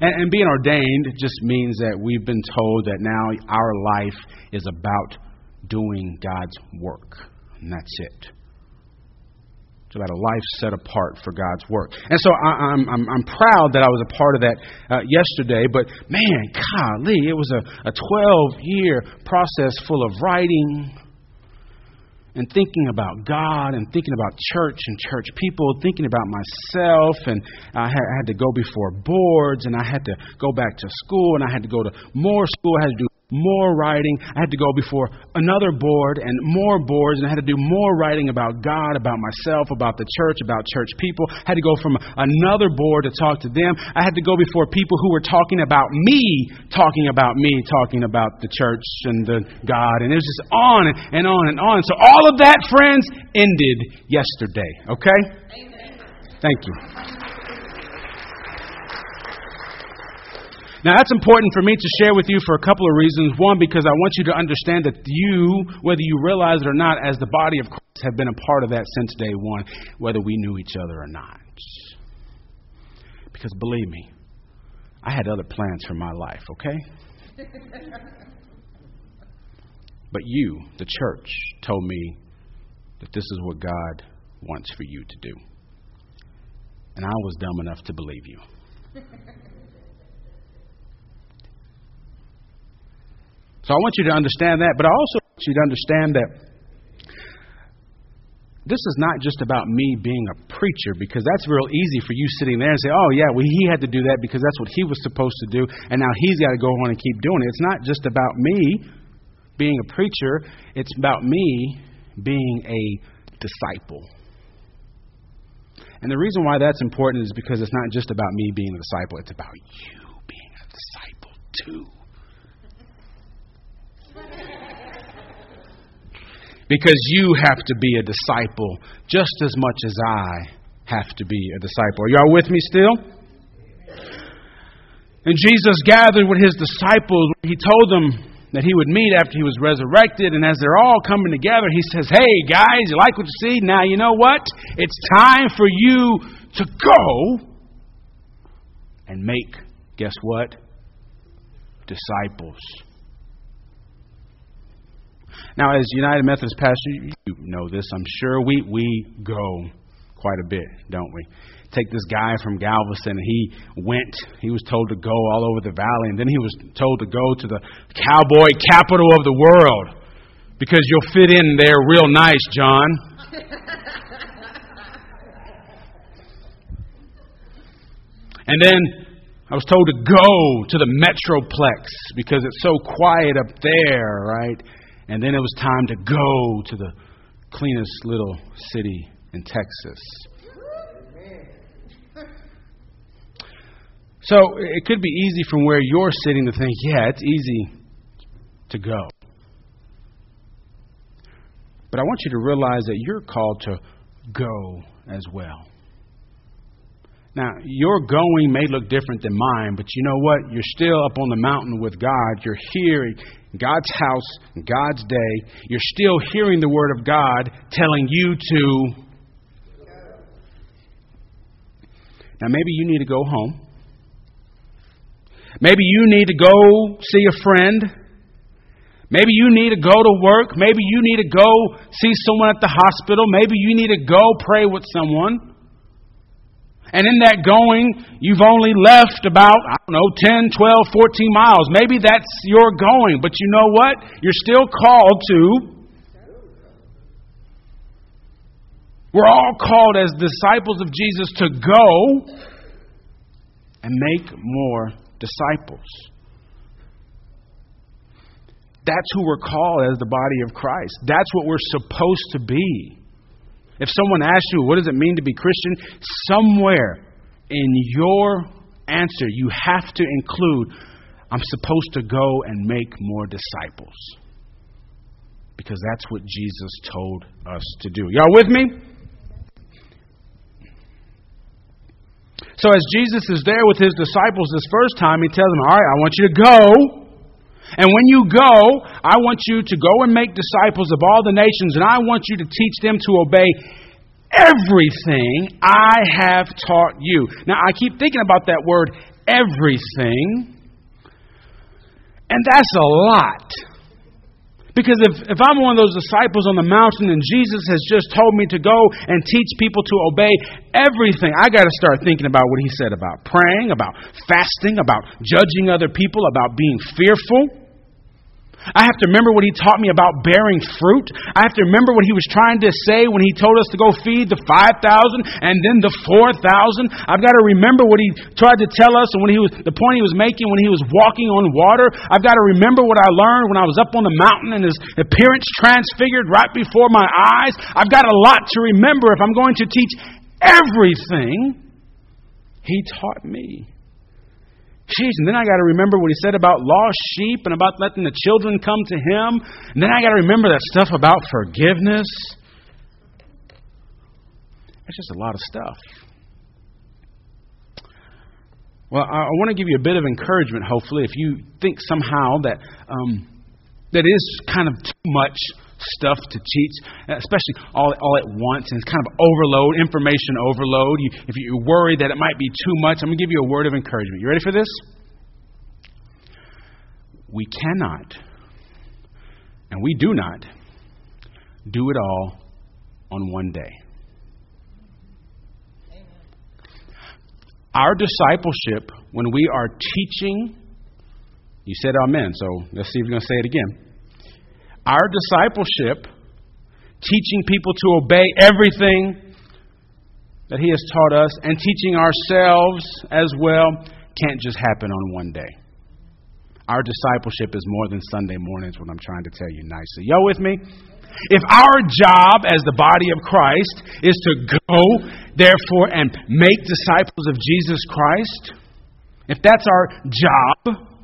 And, and being ordained just means that we've been told that now our life is about doing God's work. And that's it. It's about a life set apart for God's work. And so I, am I'm, I'm proud that I was a part of that uh, yesterday, but man, golly, it was a, a 12 year process full of writing, and thinking about God and thinking about church and church people, thinking about myself. And I had, I had to go before boards and I had to go back to school and I had to go to more school. I had to do more writing. I had to go before another board and more boards, and I had to do more writing about God, about myself, about the church, about church people. I had to go from another board to talk to them. I had to go before people who were talking about me, talking about me, talking about the church and the God, and it was just on and on and on. So all of that, friends, ended yesterday. Okay? Amen. Thank you. Now, that's important for me to share with you for a couple of reasons. One, because I want you to understand that you, whether you realize it or not, as the body of Christ, have been a part of that since day one, whether we knew each other or not. Because believe me, I had other plans for my life, okay? but you, the church, told me that this is what God wants for you to do. And I was dumb enough to believe you. So I want you to understand that, but I also want you to understand that this is not just about me being a preacher because that's real easy for you sitting there and say, oh, yeah, well, he had to do that because that's what he was supposed to do, and now he's got to go on and keep doing it. It's not just about me being a preacher, it's about me being a disciple. And the reason why that's important is because it's not just about me being a disciple, it's about you being a disciple too. Because you have to be a disciple just as much as I have to be a disciple. Are y'all with me still? And Jesus gathered with his disciples. He told them that he would meet after he was resurrected. And as they're all coming together, he says, Hey, guys, you like what you see? Now, you know what? It's time for you to go and make, guess what? Disciples. Now, as United Methodist pastor, you know this, I'm sure. We, we go quite a bit, don't we? Take this guy from Galveston, he went, he was told to go all over the valley, and then he was told to go to the cowboy capital of the world because you'll fit in there real nice, John. and then I was told to go to the Metroplex because it's so quiet up there, right? And then it was time to go to the cleanest little city in Texas. So it could be easy from where you're sitting to think, yeah, it's easy to go. But I want you to realize that you're called to go as well. Now, your going may look different than mine, but you know what? You're still up on the mountain with God. You're here God's house, God's day. You're still hearing the Word of God telling you to. Now, maybe you need to go home. Maybe you need to go see a friend. Maybe you need to go to work. Maybe you need to go see someone at the hospital. Maybe you need to go pray with someone. And in that going, you've only left about, I don't know, 10, 12, 14 miles. Maybe that's your going, but you know what? You're still called to. We're all called as disciples of Jesus to go and make more disciples. That's who we're called as the body of Christ. That's what we're supposed to be. If someone asks you, what does it mean to be Christian? Somewhere in your answer, you have to include, I'm supposed to go and make more disciples. Because that's what Jesus told us to do. Y'all with me? So, as Jesus is there with his disciples this first time, he tells them, All right, I want you to go. And when you go, I want you to go and make disciples of all the nations, and I want you to teach them to obey everything I have taught you. Now, I keep thinking about that word everything. And that's a lot. Because if, if I'm one of those disciples on the mountain and Jesus has just told me to go and teach people to obey everything, I got to start thinking about what he said about praying, about fasting, about judging other people, about being fearful. I have to remember what he taught me about bearing fruit. I have to remember what he was trying to say when he told us to go feed the 5,000 and then the 4,000. I've got to remember what he tried to tell us and when he was, the point he was making when he was walking on water. I've got to remember what I learned when I was up on the mountain and his appearance transfigured right before my eyes. I've got a lot to remember if I'm going to teach everything he taught me. Jeez, and then I got to remember what he said about lost sheep and about letting the children come to him. And then I got to remember that stuff about forgiveness. That's just a lot of stuff. Well, I, I want to give you a bit of encouragement, hopefully, if you think somehow that um, that is kind of too much stuff to teach, especially all, all at once, and it's kind of overload, information overload. You, if you're worried that it might be too much, I'm going to give you a word of encouragement. You ready for this? We cannot, and we do not, do it all on one day. Our discipleship, when we are teaching, you said amen, so let's see if you're going to say it again our discipleship, teaching people to obey everything that He has taught us, and teaching ourselves as well, can't just happen on one day. Our discipleship is more than Sunday mornings, what I'm trying to tell you nicely. Y'all with me? If our job as the body of Christ is to go, therefore, and make disciples of Jesus Christ, if that's our job,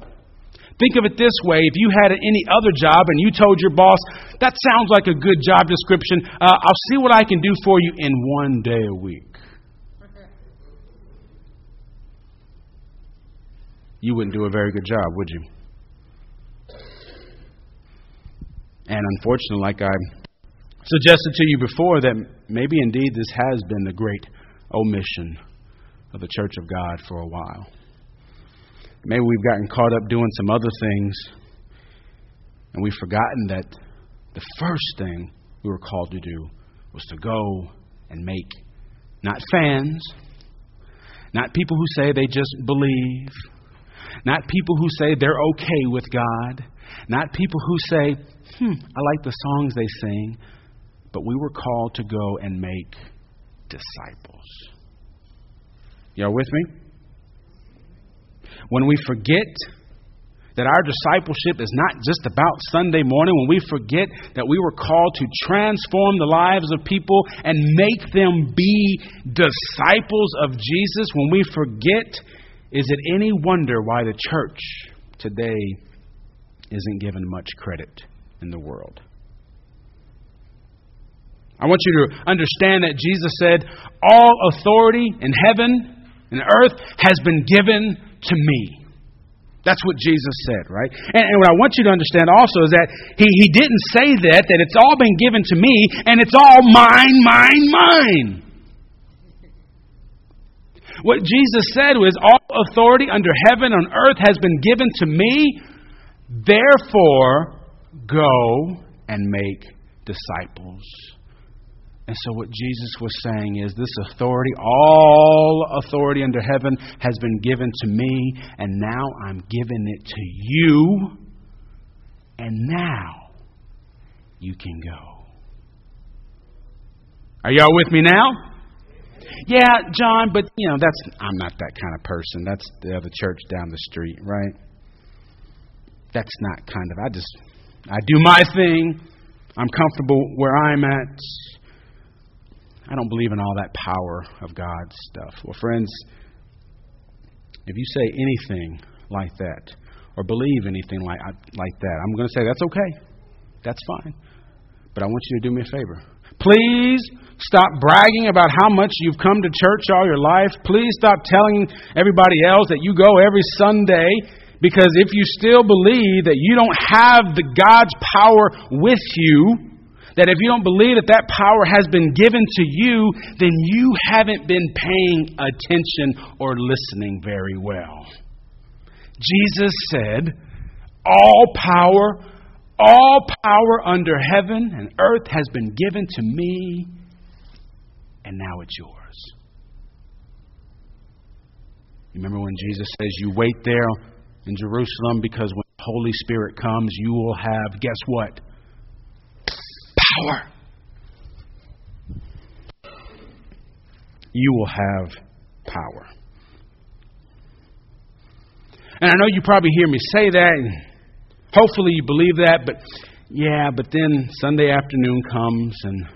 Think of it this way if you had any other job and you told your boss, that sounds like a good job description, uh, I'll see what I can do for you in one day a week. You wouldn't do a very good job, would you? And unfortunately, like I suggested to you before, that maybe indeed this has been the great omission of the Church of God for a while. Maybe we've gotten caught up doing some other things, and we've forgotten that the first thing we were called to do was to go and make not fans, not people who say they just believe, not people who say they're okay with God, not people who say, hmm, I like the songs they sing, but we were called to go and make disciples. Y'all with me? When we forget that our discipleship is not just about Sunday morning, when we forget that we were called to transform the lives of people and make them be disciples of Jesus, when we forget, is it any wonder why the church today isn't given much credit in the world? I want you to understand that Jesus said, All authority in heaven and earth has been given to me. That's what Jesus said, right? And, and, what I want you to understand also is that he, he didn't say that, that it's all been given to me and it's all mine, mine, mine. What Jesus said was, All authority under heaven and earth has been given to me, therefore go and make disciples. And so, what Jesus was saying is, this authority, all authority under heaven, has been given to me, and now I'm giving it to you, and now you can go. Are y'all with me now? Yeah, John, but you know, that's I'm not that kind of person. That's the other church down the street, right? That's not kind of I just I do my thing. I'm comfortable where I'm at. I don't believe in all that power of God stuff. Well, friends, if you say anything like that or believe anything like, like that, I'm going to say that's okay. That's fine. But I want you to do me a favor. Please stop bragging about how much you've come to church all your life. Please stop telling everybody else that you go every Sunday because if you still believe that you don't have the God's power with you, That if you don't believe that that power has been given to you, then you haven't been paying attention or listening very well. Jesus said, All power, all power under heaven and earth has been given to me, and now it's yours. You remember when Jesus says, You wait there in Jerusalem because when the Holy Spirit comes, you will have, guess what? Power. You will have power. And I know you probably hear me say that, and hopefully you believe that, but yeah, but then Sunday afternoon comes and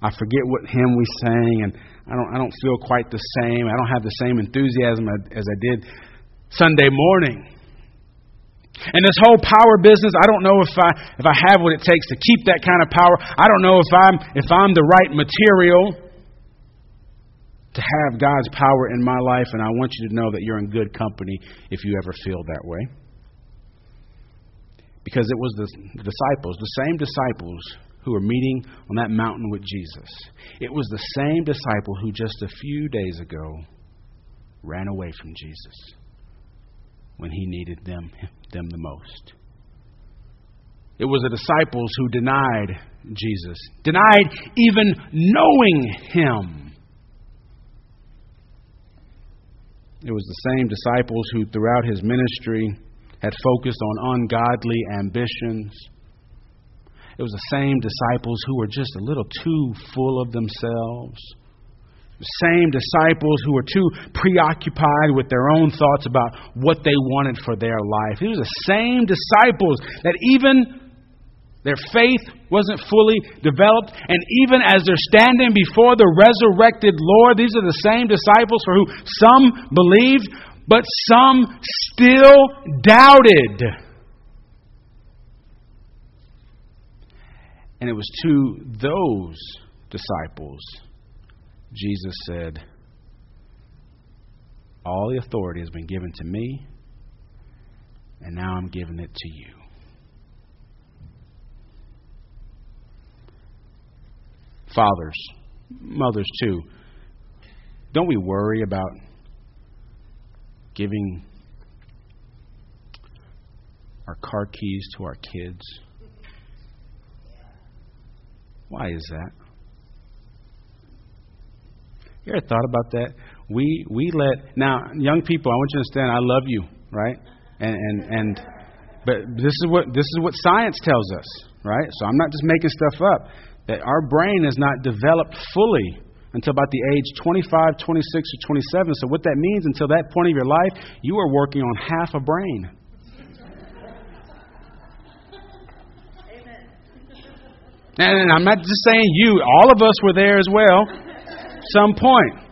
I forget what hymn we sang, and I don't, I don't feel quite the same. I don't have the same enthusiasm as I did Sunday morning. And this whole power business, I don't know if I if I have what it takes to keep that kind of power. I don't know if I'm if I'm the right material to have God's power in my life, and I want you to know that you're in good company if you ever feel that way. Because it was the, disciples, the same disciples who were meeting on that mountain with Jesus. It was the same disciple who just a few days ago ran away from Jesus when he needed them, them the most. It was the disciples who denied Jesus, denied even knowing him. It was the same disciples who, throughout his ministry, had focused on ungodly ambitions. It was the same disciples who were just a little too full of themselves. Same disciples who were too preoccupied with their own thoughts about what they wanted for their life. It was the same disciples that even their faith wasn't fully developed. And even as they're standing before the resurrected Lord, these are the same disciples for who some believed, but some still doubted. And it was to those disciples Jesus said, All the authority has been given to me, and now I'm giving it to you. Fathers, mothers too, don't we worry about giving our car keys to our kids? Why is that? You ever thought about that? We we let now young people. I want you to understand. I love you, right? And and and, but this is what this is what science tells us, right? So I'm not just making stuff up that our brain is not developed fully until about the age 25, 26, or 27. So, what that means until that point of your life, you are working on half a brain. Amen. And I'm not just saying you, all of us were there as well, some point.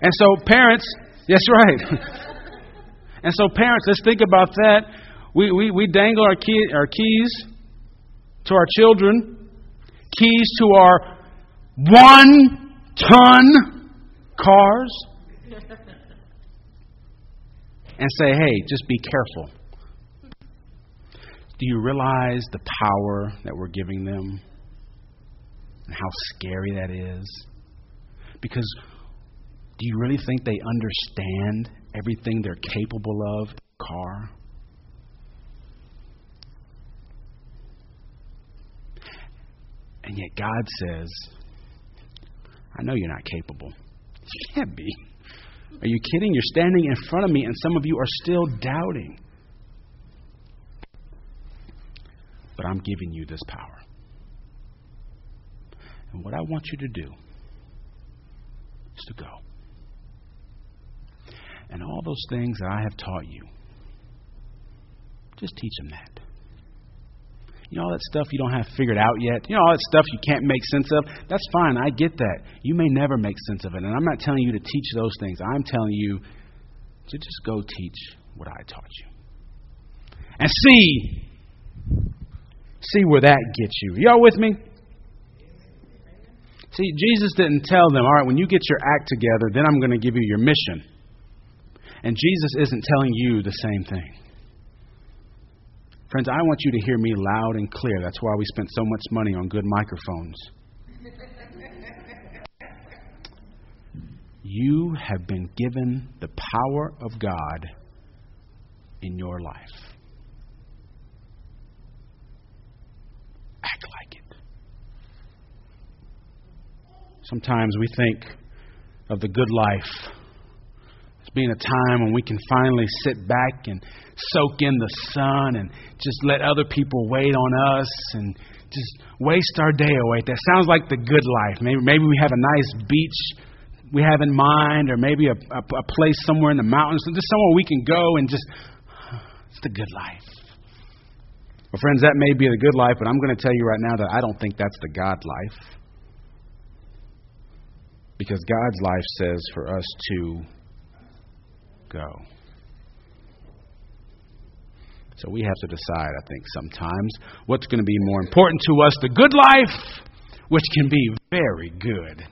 And so, parents, yes, right. and so, parents, let's think about that. We, we, we dangle our, key, our keys to our children keys to our one ton cars and say, hey, just be careful. Do you realize the power that we're giving them and how scary that is? Because do you really think they understand everything they're capable of in car? And yet God says, I know you're not capable. You can't be. Are you kidding? You're standing in front of me, and some of you are still doubting. But I'm giving you this power. And what I want you to do to go. And all those things that I have taught you, just teach them that. You know, all that stuff you don't have figured out yet. You know, all that stuff you can't make sense of. That's fine. I get that. You may never make sense of it. And I'm not telling you to teach those things. I'm telling you to just go teach what I taught you. And see. See where that gets you. Y'all with me? See, Jesus didn't tell them, all right, when you get your act together, then I'm going to give you your mission. And Jesus isn't telling you the same thing. Friends, I want you to hear me loud and clear. That's why we spent so much money on good microphones. you have been given the power of God in your life. Act like it. Sometimes we think of the good life as being a time when we can finally sit back and soak in the sun and just let other people wait on us and just waste our day away. That sounds like the good life. Maybe, maybe we have a nice beach we have in mind, or maybe a, a, a place somewhere in the mountains, just somewhere we can go and just, it's the good life. Well, friends, that may be the good life, but I'm going to tell you right now that I don't think that's the God life. Because God's life says for us to go. So we have to decide, I think, sometimes what's going to be more important to us the good life, which can be very good,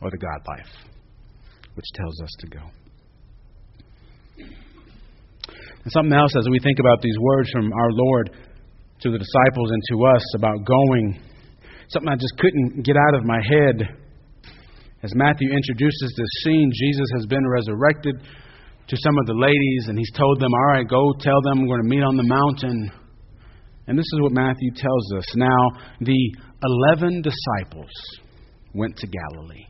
or the God life, which tells us to go. And something else as we think about these words from our Lord to the disciples and to us about going, something I just couldn't get out of my head. As Matthew introduces this scene, Jesus has been resurrected to some of the ladies, and he's told them, All right, go tell them we're going to meet on the mountain. And this is what Matthew tells us. Now, the 11 disciples went to Galilee.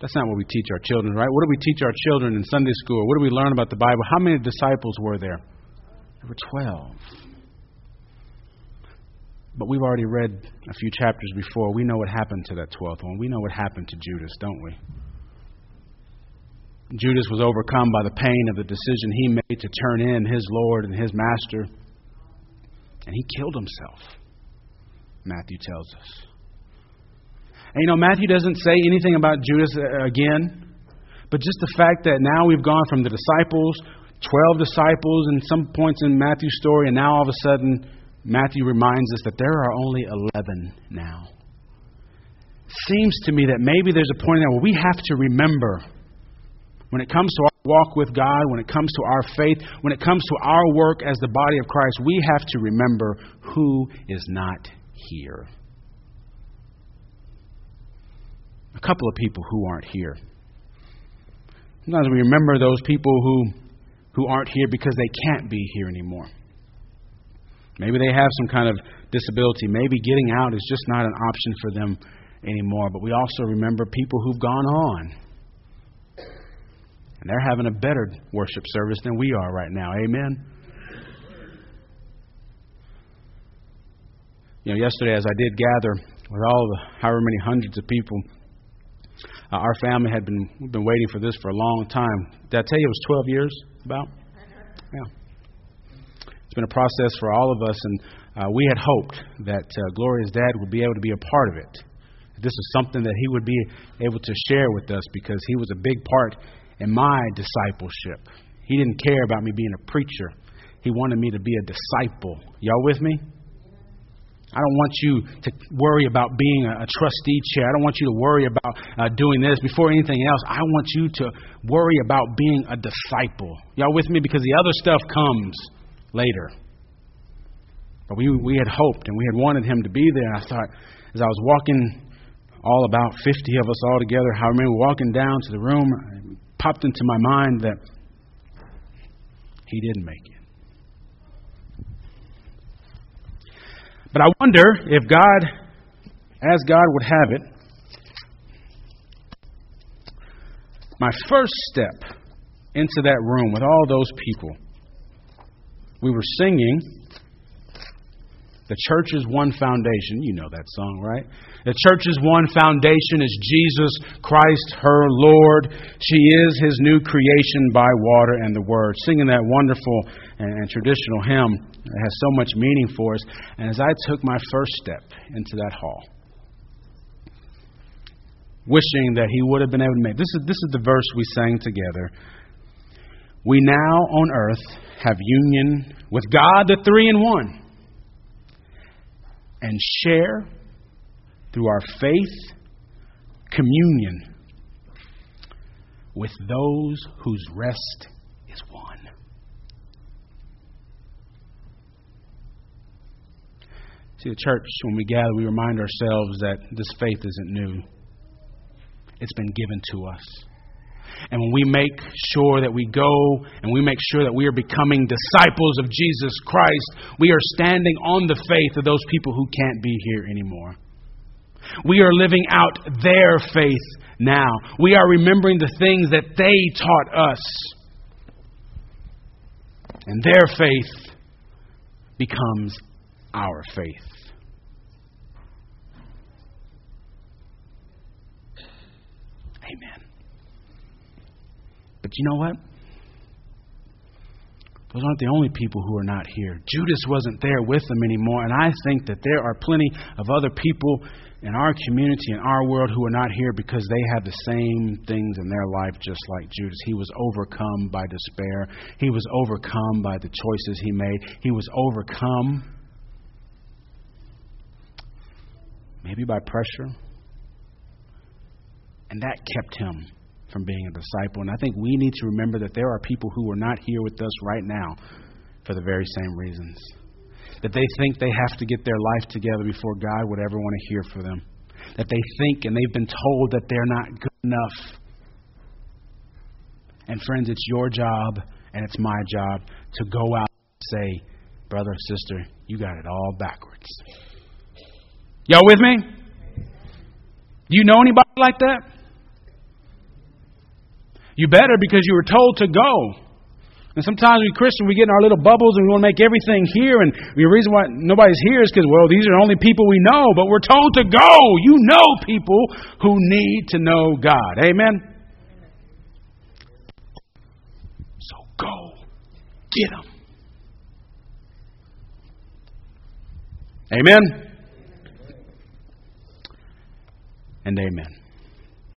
That's not what we teach our children, right? What do we teach our children in Sunday school? What do we learn about the Bible? How many disciples were there? There were 12. But we've already read a few chapters before. We know what happened to that 12th one. We know what happened to Judas, don't we? Judas was overcome by the pain of the decision he made to turn in his Lord and his Master, and he killed himself, Matthew tells us. And you know, Matthew doesn't say anything about Judas uh, again, but just the fact that now we've gone from the disciples, 12 disciples in some points in Matthew's story, and now all of a sudden, Matthew reminds us that there are only 11 now. Seems to me that maybe there's a point there where we have to remember when it comes to our walk with God, when it comes to our faith, when it comes to our work as the body of Christ, we have to remember who is not here. A couple of people who aren't here. Sometimes we remember those people who, who aren't here because they can't be here anymore. Maybe they have some kind of disability. Maybe getting out is just not an option for them anymore. But we also remember people who've gone on and they're having a better worship service than we are right now. Amen. You know, yesterday as I did gather with all the however many hundreds of people, uh, our family had been been waiting for this for a long time. Did I tell you it was 12 years about? Yeah. Been a process for all of us, and uh, we had hoped that uh, Gloria's dad would be able to be a part of it. This is something that he would be able to share with us because he was a big part in my discipleship. He didn't care about me being a preacher. He wanted me to be a disciple. Y'all with me? I don't want you to worry about being a, a trustee chair. I don't want you to worry about uh, doing this. Before anything else, I want you to worry about being a disciple. Y'all with me? Because the other stuff comes later. But we, we had hoped and we had wanted him to be there. I thought, as I was walking, all about 50 of us all together, I remember walking down to the room, it popped into my mind that he didn't make it. But I wonder if God, as God would have it, my first step into that room with all those people, we were singing the church is one foundation. You know that song, right? The church's one foundation is Jesus Christ, her Lord. She is his new creation by water and the word. Singing that wonderful and, and traditional hymn that has so much meaning for us. And as I took my first step into that hall, wishing that he would have been able to make this is this is the verse we sang together. We now on earth have union with God, the three in one and share through our faith communion with those whose rest is won. See, the church, when we gather, we remind ourselves that this faith isn't new, it's been given to us. And when we make sure that we go and we make sure that we are becoming disciples of Jesus Christ, we are standing on the faith of those people who can't be here anymore. We are living out their faith now. We are remembering the things that they taught us. And their faith becomes our faith. Amen. But you know what? Those aren't the only people who are not here. Judas wasn't there with them anymore, and I think that there are plenty of other people in our community, in our world, who are not here because they have the same things in their life just like Judas. He was overcome by despair, he was overcome by the choices he made, he was overcome maybe by pressure. And that kept him from being a disciple. And I think we need to remember that there are people who are not here with us right now for the very same reasons. That they think they have to get their life together before God would ever want to hear for them. That they think and they've been told that they're not good enough. And friends, it's your job and it's my job to go out and say, brother, sister, you got it all backwards. Y'all with me? Do you know anybody like that? You better because you were told to go. And sometimes we Christians, we get in our little bubbles and we want to make everything here. And the reason why nobody's here is because, well, these are only people we know. But we're told to go. You know people who need to know God. Amen? So go. Get them. Amen? And amen.